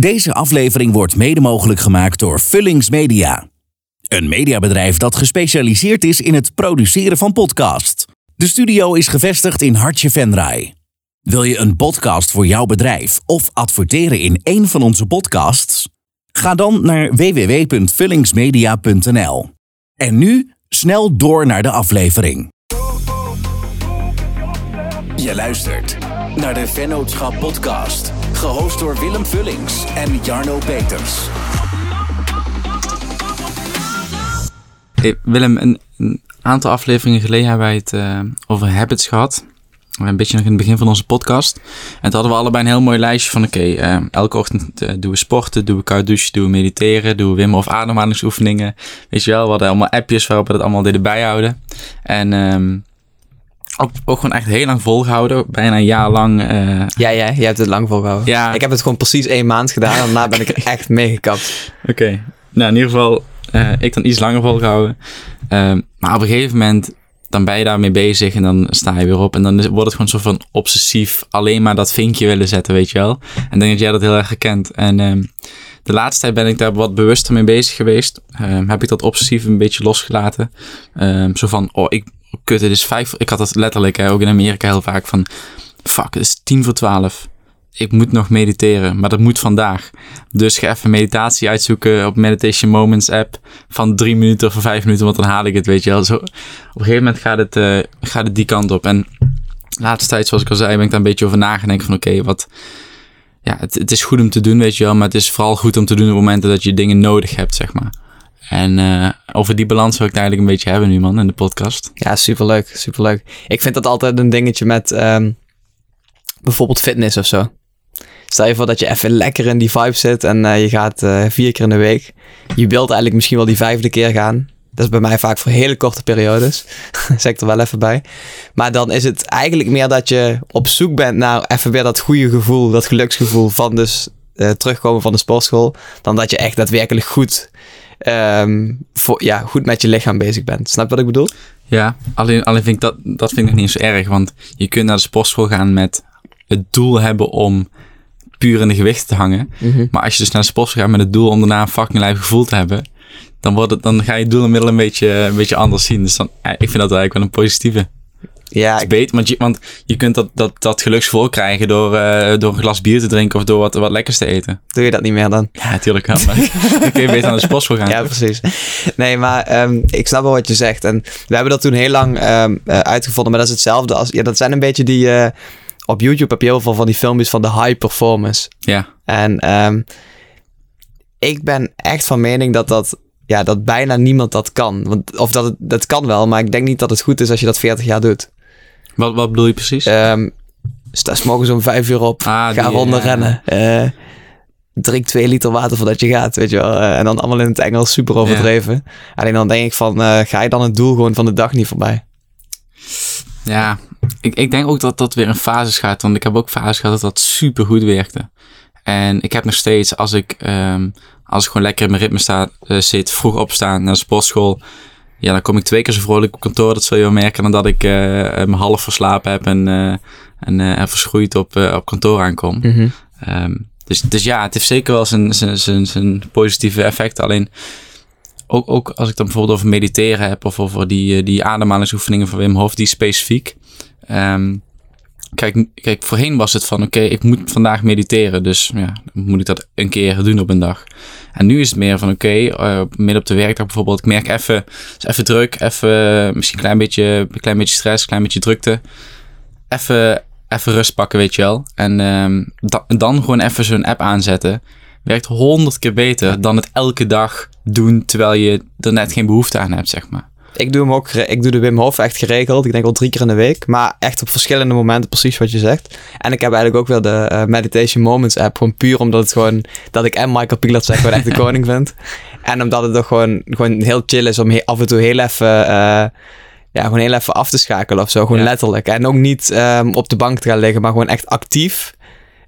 Deze aflevering wordt mede mogelijk gemaakt door Vullings Media. Een mediabedrijf dat gespecialiseerd is in het produceren van podcasts. De studio is gevestigd in Hartje Venray. Wil je een podcast voor jouw bedrijf of adverteren in een van onze podcasts? Ga dan naar www.vullingsmedia.nl. En nu snel door naar de aflevering. Je luistert naar de Vennootschap Podcast, gehost door Willem Vullings en Jarno Peters. Willem, een, aantal afleveringen geleden hebben wij het eh, over habits gehad. Een beetje nog in het begin van onze podcast. En toen hadden we allebei een heel mooi lijstje van... oké, eh, elke ochtend eh, doen we sporten, doen we koud douchen, doen we mediteren... doen we Wim of ademhalingsoefeningen. Weet je wel, we hadden allemaal appjes waarop we dat allemaal deden bijhouden. En ehm, ook, ook gewoon echt heel lang volgehouden. Bijna een jaar lang. eh, Ja, ja, jij hebt het lang volgehouden. Ja. Ik heb het gewoon precies één maand gedaan en daarna ben ik er echt mee gekapt. Oké, nou in ieder geval, eh, ik dan iets langer volgehouden. Ehm, maar op een gegeven moment, dan ben je daarmee bezig en dan sta je weer op. En dan is- wordt het gewoon soort van obsessief alleen maar dat vinkje willen zetten, weet je wel. En denk dat jij dat heel erg herkent. En ehm, de laatste tijd ben ik daar wat bewuster mee bezig geweest. Ehm, heb ik dat obsessief een beetje losgelaten. Zo van, oh, ik, kut, het is vijf. Ik had dat letterlijk, ook in Amerika heel vaak van, fuck, het is tien voor twaalf. Ik moet nog mediteren, maar dat moet vandaag. Dus ga even meditatie uitzoeken op Meditation Moments app van drie minuten of vijf minuten, want dan haal ik het, weet je wel. Zo, op een gegeven moment gaat het, eh, gaat het die kant op. En laatste tijd, zoals ik al zei, ben ik daar een beetje over nagedenken van oké, wat... Ja, het, het is goed om te doen, weet je wel, maar het is vooral goed om te doen op momenten dat je dingen nodig hebt, zeg maar. En eh, over die balans wil ik het eigenlijk een beetje hebben nu, man, in de podcast. Ja, superleuk, superleuk. Ik vind dat altijd een dingetje met ehm, bijvoorbeeld fitness of zo. Stel je voor dat je even lekker in die vibe zit en eh, je gaat eh, vier keer in de week. Je wilt eigenlijk misschien wel die vijfde keer gaan. Dat is bij mij vaak voor hele korte periodes. zeg ik er wel even bij. Maar dan is het eigenlijk meer dat je op zoek bent naar even weer dat goede gevoel, dat geluksgevoel van dus terugkomen van de sportschool. Dan dat je echt daadwerkelijk goed, ehm, voor, ja, goed met je lichaam bezig bent. Snap je wat ik bedoel? Ja, alleen, alleen vind ik dat, dat vind ik nog niet zo erg, want je kunt naar de sportschool gaan met het doel hebben om puur in de gewichten te hangen. Maar als je dus naar de sportschool gaat met het doel om daarna een fucking lijf gevoel te hebben, dan, wordt het, dan ga je het doel inmiddels een beetje, een beetje anders zien. Dus dan, ik vind dat eigenlijk wel een positieve. Ja, Het is beter, want je, want je kunt dat, dat, dat geluksgevoel krijgen door, eh, door een glas bier te drinken of door wat, wat lekkers te eten. doe je dat niet meer dan? Ja, natuurlijk wel. Maar dan kun je beter naar de sportschool gaan. Ja, precies. Nee, maar ehm, ik snap wel wat je zegt. En we hebben dat toen heel lang ehm, eh, uitgevonden. Maar dat is hetzelfde als... Ja, dat zijn een beetje die... eh, op YouTube heb je heel veel van die filmpjes van de high performance. ja. En ehm, ik ben echt van mening dat dat... Ja, dat bijna niemand dat kan. Want, of dat het dat kan wel, maar ik denk niet dat het goed is als je dat 40 jaar doet. Wat, wat bedoel je precies? Ehm sta 's morgens om vijf uur op. Ah, ga ronden ja. rennen. Eh, drink twee liter water voordat je gaat, weet je wel. Eh, en dan allemaal in het Engels, super overdreven. Alleen dan denk ik van, eh, ga je dan het doel gewoon van de dag niet voorbij? Ja, ik, ik denk ook dat dat weer in fases gaat. Want ik heb ook fases gehad dat dat super goed werkte. En ik heb nog steeds, als ik, ehm, als ik gewoon lekker in mijn ritme sta, eh, zit, vroeg opstaan naar de sportschool. Ja, dan kom ik twee keer zo vrolijk op kantoor. Dat zul je wel merken dan dat ik eh, me half verslapen heb en, eh, en, eh, en verschroeid op, op kantoor aankom. Ehm, dus, dus ja, het heeft zeker wel zijn, zijn, zijn, zijn positieve effecten. Alleen ook, ook als ik dan bijvoorbeeld over mediteren heb of over die, die ademhalingsoefeningen van Wim Hof, die specifiek. Ehm, kijk, kijk, voorheen was het van oké, ik moet vandaag mediteren. Dus ja, moet ik dat een keer doen op een dag. En nu is het meer van oké, eh, midden op de werkdag bijvoorbeeld, ik merk even, is even druk, even misschien een klein beetje, een klein beetje stress, een klein beetje drukte. Even, even rust pakken, weet je wel. En ehm, da- dan gewoon even zo'n app aanzetten. Werkt honderd keer beter dan het elke dag doen terwijl je er net geen behoefte aan hebt, zeg maar. Ik doe hem ook, ik doe de Wim Hof echt geregeld. Ik denk al drie keer in de week. Maar echt op verschillende momenten, precies wat je zegt. En ik heb eigenlijk ook wel de eh, Meditation Moments app. Gewoon puur omdat het gewoon, dat ik en Michael Pilat zeg gewoon echt de koning vind. En omdat het toch gewoon, gewoon heel chill is om he- af en toe heel even, eh, ja, gewoon heel even af te schakelen of zo. Gewoon Ja. letterlijk. En ook niet ehm, op de bank te gaan liggen, maar gewoon echt actief.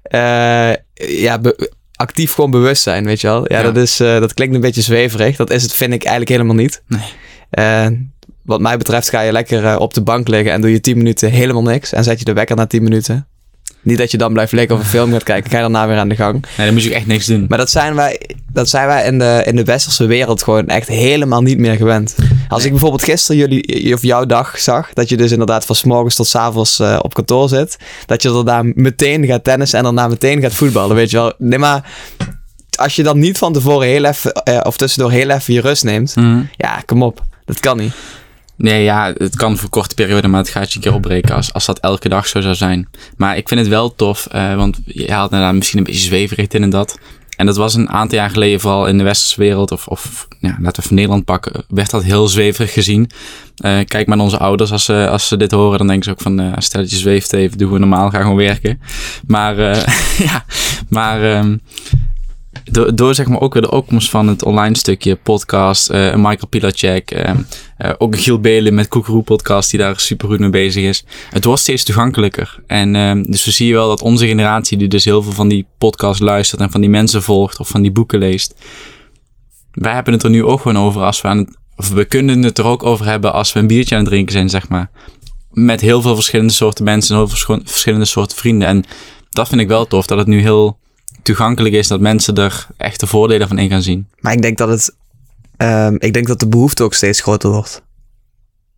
eh, ja, actief gewoon bewust zijn, weet je wel. Ja, Ja. Dat, is, dat klinkt een beetje zweverig. Dat is het, vind ik eigenlijk helemaal niet. Nee. Eh, wat mij betreft ga je lekker eh, op de bank liggen en doe je 10 minuten helemaal niks. En zet je de wekker na 10 minuten. Niet dat je dan blijft liggen of een film gaat kijken. Ga je daarna weer aan de gang. Nee, dan moet je echt niks doen. Maar dat zijn wij, dat zijn wij in, de, in de westerse wereld gewoon echt helemaal niet meer gewend. Als Nee. ik bijvoorbeeld gisteren jullie, of jouw dag zag, dat je dus inderdaad van 's morgens tot 's avonds eh, op kantoor zit, dat je daarna meteen gaat tennissen en daarna meteen gaat voetballen, weet je wel. Nee, maar als je dan niet van tevoren heel even, of tussendoor heel even je rust neemt, Mhm. ja, kom op. Dat kan niet. Nee, ja, het kan voor korte periode, maar het gaat je een keer opbreken als, als dat elke dag zo zou zijn. Maar ik vind het wel tof, eh, want je haalt inderdaad misschien een beetje zweverig in en dat. En dat was een aantal jaar geleden, vooral in de westerse wereld, of, of ja, laten we even Nederland pakken, werd dat heel zweverig gezien. Eh, kijk maar naar onze ouders, als ze, als ze dit horen, dan denken ze ook van, je zweeft even, doe gewoon normaal, ga gewoon werken. Maar, ja, maar ehm, door, zeg maar ook weer de opkomst van het online stukje podcast, een Michael Pilacek, eh, eh, ook Giel Belen met Koekeroe podcast die daar super goed mee bezig is. Het wordt steeds toegankelijker. En ehm, dus we zien wel dat onze generatie die dus heel veel van die podcast luistert en van die mensen volgt of van die boeken leest. Wij hebben het er nu ook gewoon over als we aan het, of we kunnen het er ook over hebben als we een biertje aan het drinken zijn, zeg maar. Met heel veel verschillende soorten mensen en heel veel verschillende soorten vrienden. En dat vind ik wel tof, dat het nu heel toegankelijk is, dat mensen er echt de voordelen van in gaan zien. Maar ik denk dat het, ehm, ik denk dat de behoefte ook steeds groter wordt.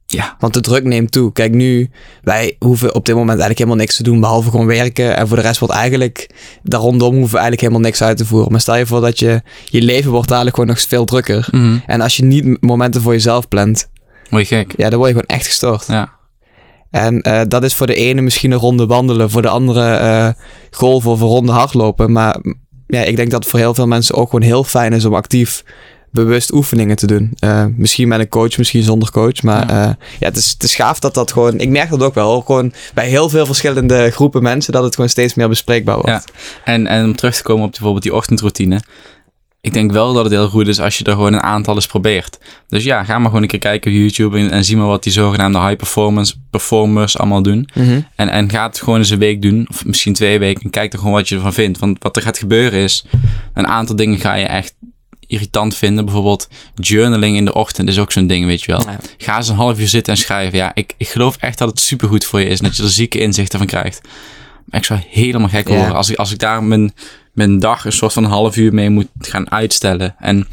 Ja. Want de druk neemt toe. Kijk, nu, wij hoeven op dit moment eigenlijk helemaal niks te doen, behalve gewoon werken. En voor de rest wordt eigenlijk, daar rondom hoeven we eigenlijk helemaal niks uit te voeren. Maar stel je voor dat je, je leven wordt dadelijk gewoon nog veel drukker. En als je niet momenten voor jezelf plant, Word je gek. ja, dan word je gewoon echt gestoord. Ja. En eh, dat is voor de ene misschien een ronde wandelen, voor de andere eh golven of een ronde hardlopen. Maar ja, ik denk dat het voor heel veel mensen ook gewoon heel fijn is om actief bewust oefeningen te doen. Eh, misschien met een coach, misschien zonder coach. Maar Ja. ja, ja het, is, het is gaaf dat dat gewoon... Ik merk dat ook wel. Gewoon bij heel veel verschillende groepen mensen... dat het gewoon steeds meer bespreekbaar wordt. Ja. En, en om terug te komen op bijvoorbeeld die ochtendroutine. Ik denk wel dat het heel goed is als je er gewoon een aantal eens probeert. Dus ja, ga maar gewoon een keer kijken op YouTube en, en zie maar wat die zogenaamde high performance performers allemaal doen. Mhm. En, en ga het gewoon eens een week doen, of misschien twee weken, en kijk er gewoon wat je ervan vindt. Want wat er gaat gebeuren is, een aantal dingen ga je echt irritant vinden. Bijvoorbeeld journaling in de ochtend is ook zo'n ding, weet je wel. Ja. Ga eens een half uur zitten en schrijven. Ja, ik, ik geloof echt dat het supergoed voor je is en dat je er zieke inzichten van krijgt. Maar ik zou helemaal gek Ja. worden als ik, als ik daar mijn, mijn dag een soort van een half uur mee moet gaan uitstellen. En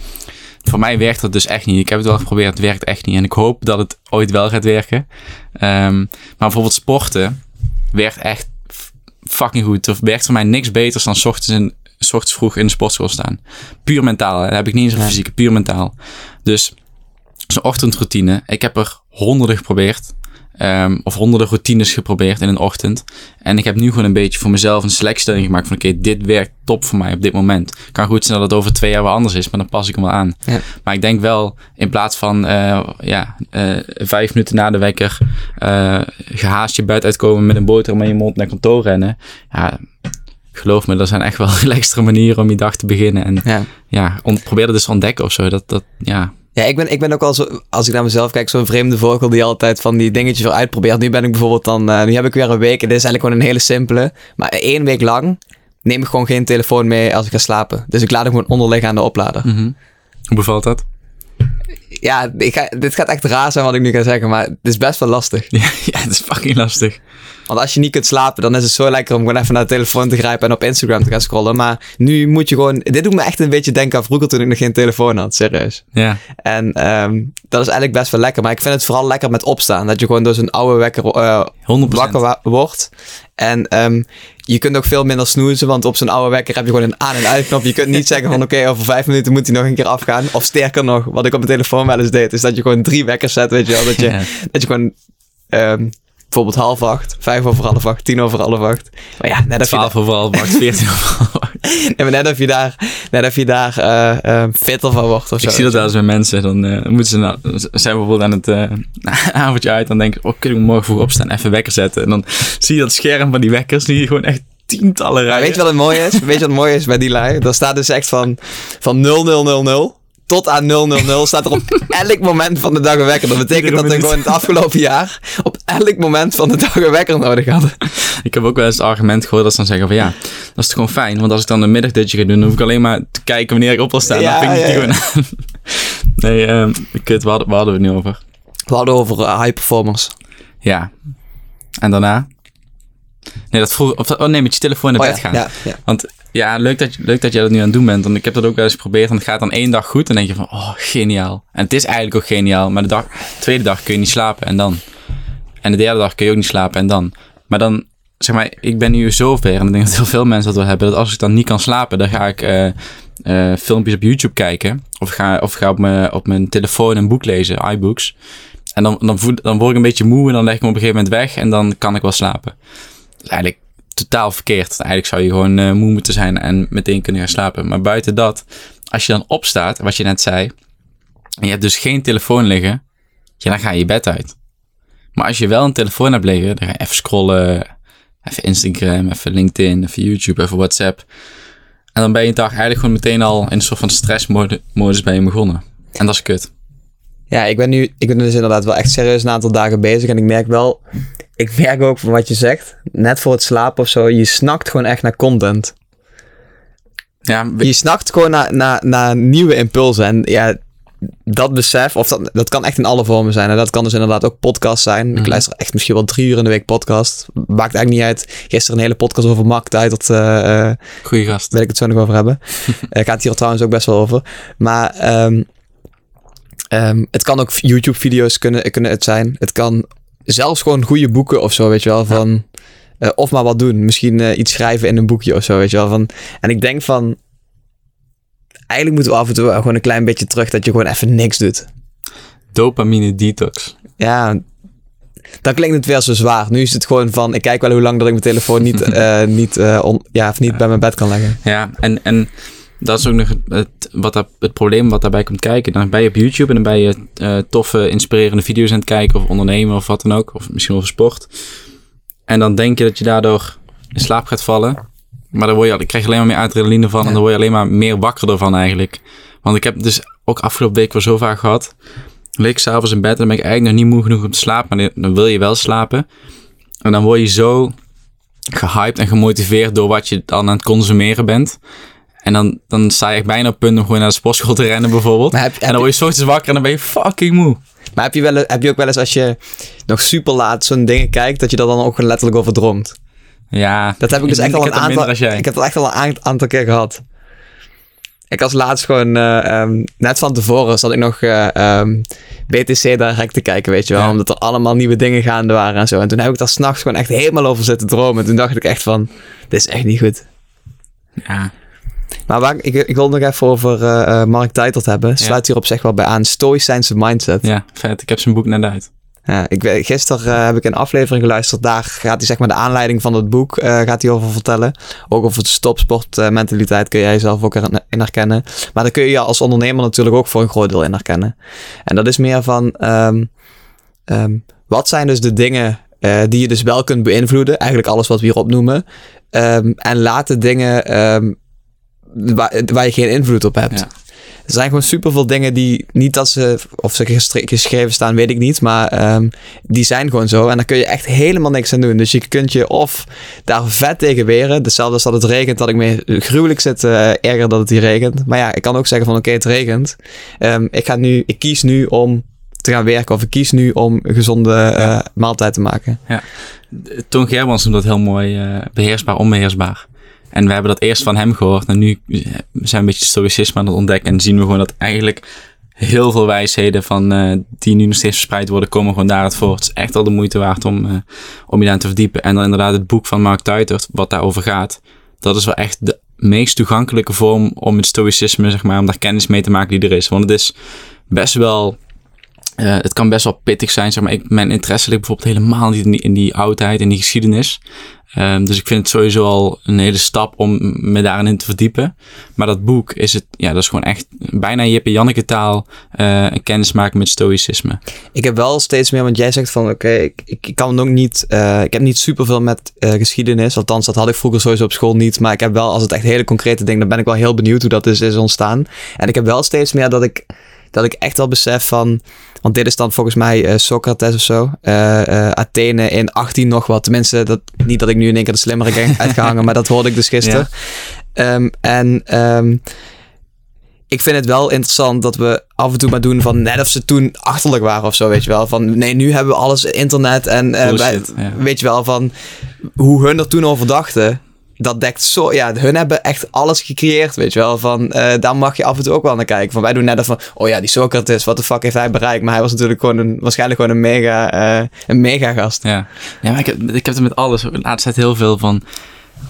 voor mij werkt dat dus echt niet. Ik heb het wel geprobeerd, het werkt echt niet. En ik hoop dat het ooit wel gaat werken. Ehm, maar bijvoorbeeld sporten werkt echt fucking goed. Of werkt voor mij niks beters dan 's ochtends, in, 's ochtends vroeg in de sportschool staan. Puur mentaal. Dat heb ik niet eens een fysieke, puur mentaal. Dus zo'n ochtendroutine. Ik heb er honderden geprobeerd. Ehm, of honderden routines geprobeerd in een ochtend. En ik heb nu gewoon een beetje voor mezelf een selectiestelling gemaakt van oké, dit werkt top voor mij op dit moment. Kan goed zijn dat het over twee jaar wel anders is, maar dan pas ik hem wel aan. Ja. Maar ik denk wel, in plaats van eh, ja, eh, vijf minuten na de wekker eh, gehaast je bed uitkomen met een boterham in je mond naar kantoor rennen. Ja, geloof me, er zijn echt wel extra manieren om je dag te beginnen. En Ja. ja, on- probeer dat eens te ontdekken of zo. Dat, dat, ja, Ja, ik ben, ik ben ook al zo, als ik naar mezelf kijk, zo'n vreemde vogel die altijd van die dingetjes weer uitprobeert. Nu ben ik bijvoorbeeld dan, eh, nu heb ik weer een week, en dit is eigenlijk gewoon een hele simpele. Maar één week lang neem ik gewoon geen telefoon mee als ik ga slapen. Dus ik laat hem gewoon onderliggen aan de oplader. Mhm. Hoe bevalt dat? Ja, ik ga, dit gaat echt raar zijn wat ik nu ga zeggen, maar het is best wel lastig. Ja, ja, het is fucking lastig. Want als je niet kunt slapen, dan is het zo lekker om gewoon even naar de telefoon te grijpen en op Instagram te gaan scrollen. Maar nu moet je gewoon, dit doet me echt een beetje denken aan vroeger toen ik nog geen telefoon had, serieus. Ja, En ehm, dat is eigenlijk best wel lekker. Maar ik vind het vooral lekker met opstaan. Dat je gewoon door zo'n oude wekker eh, 100%. wakker wa- wordt. En ehm, je kunt ook veel minder snoezen. Want op zo'n oude wekker heb je gewoon een aan- en uitknop. Je kunt niet zeggen van oké, over vijf minuten moet hij nog een keer afgaan. Of sterker nog, wat ik op mijn telefoon wel eens deed. Is dat je gewoon drie wekkers zet, weet je wel. Dat je, Ja. dat je gewoon... ehm, bijvoorbeeld half acht, vijf over half acht, tien over half acht. Maar ja, net of je, 12 overal, wacht, 14 overal. nee, maar net of je daar, net of je daar fitter van wordt of zo. Ik zie dat wel eens bij mensen. Dan eh, moeten ze nou, zijn we bijvoorbeeld aan het avondje uit. Dan denk ik, oh, kun ik morgen vroeg opstaan, even wekker zetten. En dan zie je dat scherm van die wekkers, die gewoon echt tientallen Maar rijden. weet je wat het mooie is? Weet je wat het mooie is bij die lui? Daar staat dus echt van, van 0000 tot aan 000 staat er op elk moment van de dag een wekker. Dat betekent dat we gewoon het afgelopen jaar op elk moment van de dag een wekker nodig hadden. Ik heb ook wel eens het argument gehoord dat ze dan zeggen van ja, dat is toch gewoon fijn. Want als ik dan een middagdutje ga doen, dan hoef ik alleen maar te kijken wanneer ik op wil staan. Ja, dan ping ik die ja, ja. gewoon aan. Nee, ehm kut, waar, hadden- waar hadden we het nu over? We hadden over eh, high performers. Ja. En daarna? Nee, dat vroeg, of, oh nee, met je telefoon naar Oh bed ja, gaan. ja, ja. Want ja, leuk dat, je- leuk dat jij dat nu aan het doen bent. Want ik heb dat ook wel eens geprobeerd. En het gaat dan één dag goed. En dan denk je van, oh, geniaal. En het is eigenlijk ook geniaal. Maar de dag, tweede dag kun je niet slapen. En dan. En de derde dag kun je ook niet slapen. En dan. Maar dan, zeg maar, ik ben nu zo ver. En ik denk dat heel veel mensen dat wel hebben. Dat als ik dan niet kan slapen, dan ga ik eh, eh, filmpjes op YouTube kijken. Of ga, of ga op, mijn, op mijn telefoon een boek lezen, iBooks. En dan, dan, voel, dan word ik een beetje moe. En dan leg ik me op een gegeven moment weg. En dan kan ik wel slapen. Eigenlijk totaal verkeerd. Eigenlijk zou je gewoon eh, moe moeten zijn en meteen kunnen gaan slapen. Maar buiten dat, als je dan opstaat, wat je net zei, en je hebt dus geen telefoon liggen, ja, dan ga je je bed uit. Maar als je wel een telefoon hebt liggen, dan ga je even scrollen, even Instagram, even LinkedIn, even YouTube, even WhatsApp. En dan ben je een dag eigenlijk gewoon meteen al in een soort van stressmodus ben je begonnen. En dat is kut. Ja, ik ben nu, ik ben dus inderdaad wel echt serieus een aantal dagen bezig. En ik merk wel, ik merk ook van wat je zegt, net voor het slapen of zo, je snakt gewoon echt naar content. Ja, we- Je snakt gewoon naar, naar, naar nieuwe impulsen. En ja, dat besef, of dat, dat kan echt in alle vormen zijn. En dat kan dus inderdaad ook podcast zijn. Ik Mhm. luister echt misschien wel drie uur in de week podcast. Maakt eigenlijk niet uit. Gisteren een hele podcast over markttijd. Dat eh, eh, goeie gast. wil ik het zo nog over hebben. Eh gaat hier trouwens ook best wel over. Maar ehm, ehm, het kan ook YouTube-video's kunnen, kunnen het zijn. Het kan zelfs gewoon goede boeken of zo, weet je wel. Van, eh, of maar wat doen. Misschien eh, iets schrijven in een boekje of zo, weet je wel. Van, en ik denk van... Eigenlijk moeten we af en toe gewoon een klein beetje terug... dat je gewoon even niks doet. Dopamine detox. Ja, dan klinkt het weer zo zwaar. Nu is het gewoon van... ik kijk wel hoe lang dat ik mijn telefoon niet, eh, niet, on- ja, of niet bij mijn bed kan leggen. Ja, en, en dat is ook nog het, wat dat, het probleem wat daarbij komt kijken. Dan ben je op YouTube en dan ben je eh, toffe, inspirerende video's aan het kijken. Of ondernemen of wat dan ook. Of misschien over sport. En dan denk je dat je daardoor in slaap gaat vallen. Maar dan, word je, dan krijg je alleen maar meer adrenaline van. En dan word je alleen maar meer wakker ervan eigenlijk. Want ik heb dus ook afgelopen week wel zo vaak gehad. Leek s'avonds in bed en dan ben ik eigenlijk nog niet moe genoeg om te slapen. Maar dan wil je wel slapen. En dan word je zo gehyped en gemotiveerd door wat je dan aan het consumeren bent. En dan, dan sta je echt bijna op punt om gewoon naar de sportschool te rennen bijvoorbeeld. Heb, en dan word je 's ochtends wakker en dan ben je fucking moe. maar heb, je wel, heb je ook wel eens als je nog super laat zo'n dingen kijkt... dat je er dan ook letterlijk over droomt? Ja. Dat heb ik dus echt al een dat aantal, ik heb dat echt al een aant- aantal keer gehad. Ik was laatst gewoon, eh, ehm, net van tevoren zat ik nog eh, ehm, BTC direct te kijken, weet je wel. Ja. Omdat er allemaal nieuwe dingen gaande waren en zo. En toen heb ik daar s'nachts gewoon echt helemaal over zitten dromen. En toen dacht ik echt van, dit is echt niet goed. Ja. Maar waar, ik, ik wil nog even over eh eh, Mark Tijtelt hebben. Sluit hier op zich wel bij aan. Stoïcijnse mindset. ja, vet. Ik heb zijn boek net uit. Ja, ik, gisteren eh, heb ik een aflevering geluisterd. Daar gaat hij zeg maar de aanleiding van het boek gaat hij over vertellen. Ook over de stopsportmentaliteit kun jij zelf ook in herkennen. Maar daar kun je als ondernemer natuurlijk ook voor een groot deel in herkennen. En dat is meer van... ehm, ehm, wat zijn dus de dingen die je dus wel kunt beïnvloeden? Eigenlijk alles wat we hier opnoemen. Ehm, en laat de dingen waar, waar je geen invloed op hebt. Ja. Er zijn gewoon superveel dingen die niet dat ze, of ze geschreven staan, weet ik niet. Maar ehm, die zijn gewoon zo. En daar kun je echt helemaal niks aan doen. Dus je kunt je of daar vet tegen weren. Hetzelfde als dat het regent, dat ik me gruwelijk zit eh, erger dat het hier regent. Maar ja, ik kan ook zeggen van oké, het regent. Ehm, ik, ga nu, ik kies nu om te gaan werken. Of ik kies nu om een gezonde eh, maaltijd te maken. Toon Gerbrands noemt dat heel mooi eh, beheersbaar, onbeheersbaar. En we hebben dat eerst van hem gehoord. En nu zijn we een beetje stoïcisme aan het ontdekken. En zien we gewoon dat eigenlijk heel veel wijsheden van, eh, die nu nog steeds verspreid worden, komen gewoon daaruit voort. Het is echt wel de moeite waard om, eh, om je daar te verdiepen. En dan inderdaad het boek van Mark Tuitert, wat daarover gaat. Dat is wel echt de meest toegankelijke vorm om het stoïcisme, zeg maar, om daar kennis mee te maken die er is. Want het is best wel eh, het kan best wel pittig zijn, zeg maar. Ik, mijn interesse ligt bijvoorbeeld helemaal niet in die, in die oudheid, in die geschiedenis. Ehm, dus ik vind het sowieso al een hele stap om me daarin in te verdiepen. Maar dat boek is het, ja, dat is gewoon echt bijna Jip en Janneke taal. eh, een kennis maken met stoïcisme. Ik heb wel steeds meer, want jij zegt van oké, ik, ik, kan ook niet, eh, ik heb niet superveel met eh, geschiedenis. Althans, dat had ik vroeger sowieso op school niet. Maar ik heb wel, als het echt hele concrete dingen, dan ben ik wel heel benieuwd hoe dat is, is ontstaan. En ik heb wel steeds meer dat ik, dat ik echt wel besef van, want dit is dan volgens mij eh, Socrates of zo. eh, eh, Athene in 18 nog wat. Tenminste, dat, niet dat ik nu in één keer de slimmere uitgehangen, maar dat hoorde ik dus gisteren. Ehm, en ehm, ik vind het wel interessant dat we af en toe maar doen van net of ze toen achterlijk waren of zo, weet je wel. Van nee, nu hebben we alles internet en Bullshit, ja. weet je wel van hoe hun er toen over dachten. Dat dekt zo, ja, hun hebben echt alles gecreëerd, weet je wel. Van, eh, daar mag je af en toe ook wel naar kijken. Van, wij doen net als van, oh ja, die Socrates, wat de fuck heeft hij bereikt? Maar hij was natuurlijk gewoon een, waarschijnlijk gewoon een mega, eh, een mega gast. Ja, ja maar ik heb, ik heb het met alles. De laatste tijd heel veel van.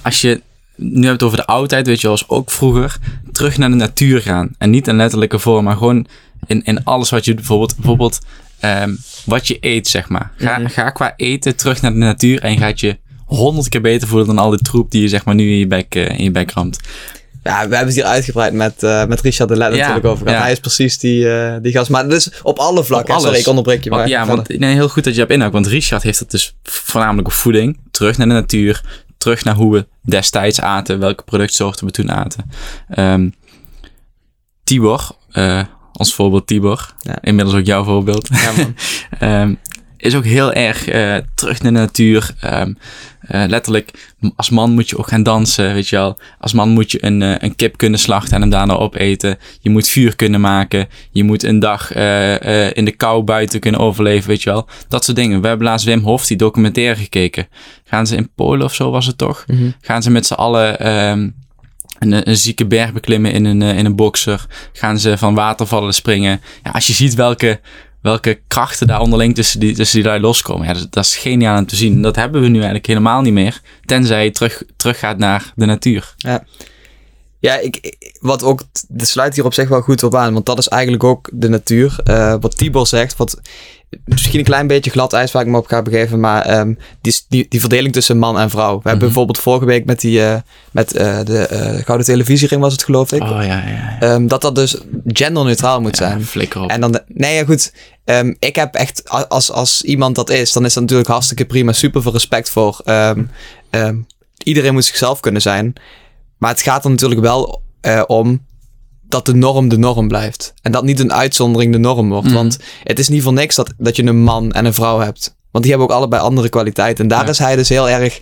Als je. Nu hebt het over de oudheid, weet je wel, als ook vroeger. Terug naar de natuur gaan. En niet in letterlijke vorm, maar gewoon in, in alles wat je bijvoorbeeld. bijvoorbeeld ehm, wat je eet, zeg maar. Ga, ga qua eten terug naar de natuur. En gaat je honderd keer beter voelen dan al die troep die je zeg maar nu in je bek, eh, in je bek ramt. Ja, we hebben het hier uitgebreid met, eh, met Richard de Let Ja, natuurlijk over gehad. ja. Hij is precies die, eh, die gast. Maar dus op alle vlakken. alles. Sorry, ik onderbreek je maar. ja, verder. want nee, heel goed dat je hebt inhakt. Want Richard heeft het dus voornamelijk op voeding. Terug naar de natuur. Terug naar hoe we destijds aten. Welke productsoorten we toen aten. Ehm, Tibor, eh, ons voorbeeld Tibor. Ja. Inmiddels ook jouw voorbeeld. Ja, man. Ehm, is ook heel erg eh, terug naar de natuur. Ehm, eh, letterlijk, als man moet je ook gaan dansen, weet je wel. Als man moet je een, eh, een kip kunnen slachten en hem daarna opeten. Je moet vuur kunnen maken. Je moet een dag in de kou buiten kunnen overleven, weet je wel. Dat soort dingen. We hebben laatst Wim Hof, die documentaire gekeken. Gaan ze in Polen of zo was het toch? Mhm. Gaan ze met z'n allen ehm, een, een zieke berg beklimmen in een, in een boxer? Gaan ze van watervallen springen? Ja, als je ziet welke, welke krachten daar onderling tussen die, tussen die daar loskomen. Ja, dat, is geniaal om te zien. Dat hebben we nu eigenlijk helemaal niet meer. Tenzij je terug, terug gaat naar de natuur. Ja, ik, ik- wat ook, de sluit hier op zich wel goed op aan, want dat is eigenlijk ook de natuur. Eh, wat Tibor zegt, wat misschien een klein beetje glad ijs waar ik me op ga begeven, maar ehm, die, die, die verdeling tussen man en vrouw. We hebben Mhm. bijvoorbeeld vorige week met, die, eh, met eh, de eh, Gouden Televisiering was het geloof ik, Oh ja, ja. ja. ehm, dat dat dus genderneutraal moet zijn. Flikker op. En dan, nee, ja, goed. Ehm, ik heb echt, als, als iemand dat is, dan is dat natuurlijk hartstikke prima. Super veel respect voor. Iedereen moet zichzelf kunnen zijn. Maar het gaat er natuurlijk wel om dat de norm de norm blijft. En dat niet een uitzondering de norm wordt. Mhm. Want het is niet voor niks dat, dat je een man en een vrouw hebt. Want die hebben ook allebei andere kwaliteiten. En daar Ja. is hij dus heel erg.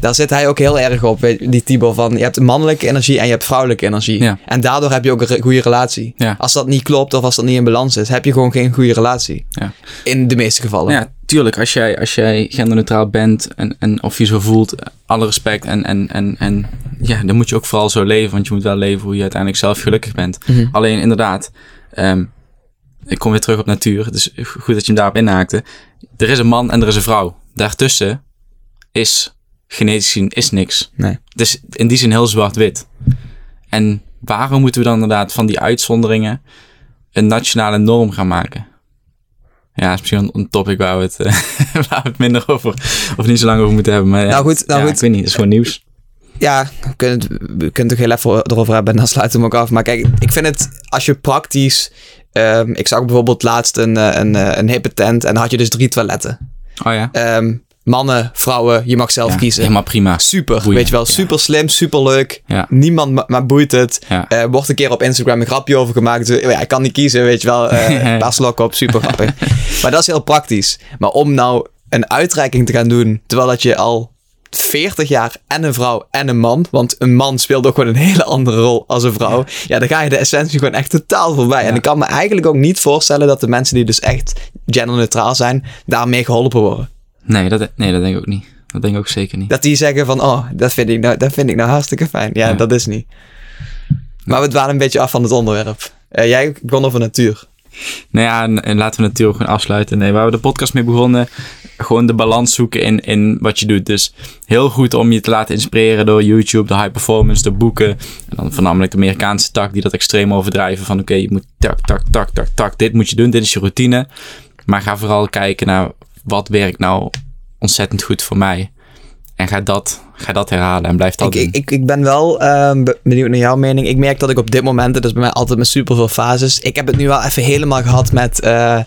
Daar zit hij ook heel erg op. Die Tibor van. Je hebt mannelijke energie en je hebt vrouwelijke energie. Ja. En daardoor heb je ook een goede relatie. Ja. Als dat niet klopt of als dat niet in balans is, heb je gewoon geen goede relatie. In de meeste gevallen. Ja, tuurlijk. Als jij, als jij genderneutraal bent en, en of je zo voelt, alle respect. En, en, en, en ja, dan moet je ook vooral zo leven. Want je moet wel leven hoe je uiteindelijk zelf gelukkig bent. Mhm. Alleen inderdaad, ehm, ik kom weer terug op natuur. Het is goed dat je hem daarop inhaakte. Er is een man en er is een vrouw. Daartussen is genetisch gezien is niks. Nee. Is in die zin heel zwart-wit. En waarom moeten we dan inderdaad van die uitzonderingen een nationale norm gaan maken? Ja, is misschien een, topic waar we, het, waar we het minder over, of niet zo lang over moeten hebben. Maar ja, Nou goed, nou ja, goed. ik weet niet, het is gewoon nieuws. Ja, we kunnen, het, we kunnen het heel even erover hebben en dan sluiten we hem ook af. Maar kijk, ik vind het, als je praktisch... ehm, ik zag bijvoorbeeld laatst een, eh, een, eh, een hippe tent en dan had je dus drie toiletten. Oh ja, Ehm, mannen, vrouwen, je mag zelf ja kiezen. helemaal prima. Super, weet je wel. ja. Super slim, super leuk. Ja, Niemand ma- maar boeit het. Eh wordt een keer op Instagram een grapje over gemaakt. Zo, Ja, ik kan niet kiezen, weet je wel. paar slokken op, super grappig. maar dat is heel praktisch. Maar om nou een uitreiking te gaan doen, terwijl dat je al 40 jaar en een vrouw en een man, want een man speelt ook gewoon een hele andere rol als een vrouw. Ja, dan ga je de essentie gewoon echt totaal voorbij. En ik kan me eigenlijk ook niet voorstellen dat de mensen die dus echt genderneutraal zijn, daarmee geholpen worden. Nee, dat, nee, dat denk ik ook niet. Dat denk ik ook zeker niet. Dat die zeggen van, oh, dat vind ik nou, dat vind ik nou hartstikke fijn. Ja, Ja. dat is niet. Maar we dwalen een beetje af van het onderwerp. Eh, jij begon over natuur. Nou ja, en, en laten we natuurlijk gewoon afsluiten. Nee, waar we de podcast mee begonnen, gewoon de balans zoeken in, in wat je doet. Dus heel goed om je te laten inspireren door YouTube, de high performance, de boeken. En dan voornamelijk de Amerikaanse tak die dat extreem overdrijven. Van oké, je moet tak, tak, tak, tak, tak. Dit moet je doen, dit is je routine. Maar ga vooral kijken naar wat werkt nou ontzettend goed voor mij. En ga dat, ga dat herhalen en blijf dat Ik, doen. ik, ik, ben wel ehm, be- benieuwd naar jouw mening. Ik merk dat ik op dit moment, dat is bij mij altijd met super veel fases. Ik heb het nu wel even helemaal gehad met. eh,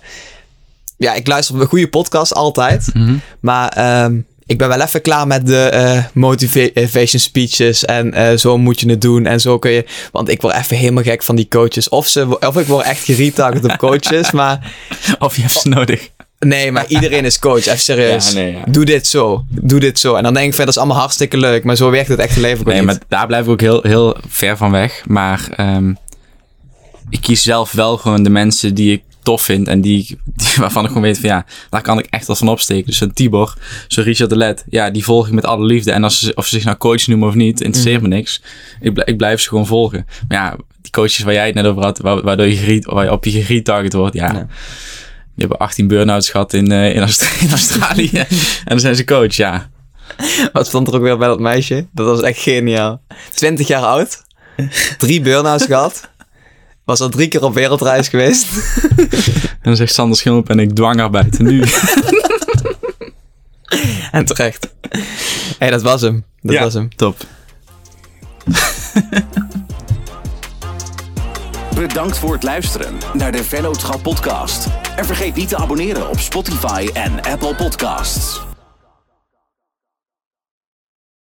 ja, ik luister op een goede podcast altijd. Mhm. Maar ehm, ik ben wel even klaar met de eh, motivation speeches. En eh, zo moet je het doen. En zo kun je. Want ik word even helemaal gek van die coaches. Of, ze, of ik word echt geretarget op coaches. Maar Of je hebt ze nodig. Nee, maar iedereen is coach. Even serieus. Ja, nee, ja. Doe dit zo. Doe dit zo. En dan denk ik, van, dat is allemaal hartstikke leuk. Maar zo werkt het echte leven ook Nee, niet. maar daar blijf ik ook heel, heel ver van weg. Maar ehm, ik kies zelf wel gewoon de mensen die ik tof vind. En die, die, waarvan ik gewoon weet van ja, daar kan ik echt wat van opsteken. Dus zo'n Tibor, zo'n Richard de Let. Ja, die volg ik met alle liefde. En als ze, of ze zich nou coach noemen of niet, interesseert me niks. Ik, ik blijf ze gewoon volgen. Maar ja, die coaches waar jij het net over had, wa- waardoor je, waar je op je geretarget wordt. Ja, Ja. Die hebben 18 burn-outs gehad in, eh, in, Aust- in Australië. en dan zijn ze coach, ja. Wat stond er ook weer bij dat meisje? Dat was echt geniaal. 20 jaar oud. Drie burn-outs gehad. Was al drie keer op wereldreis geweest. En dan zegt Sander Schilp en ik dwangarbeid. Nu... En terecht. Hé, hey, dat was hem. Dat Ja. was hem. Top. Bedankt voor het luisteren naar de Vennootschap podcast. En vergeet niet te abonneren op Spotify en Apple Podcasts.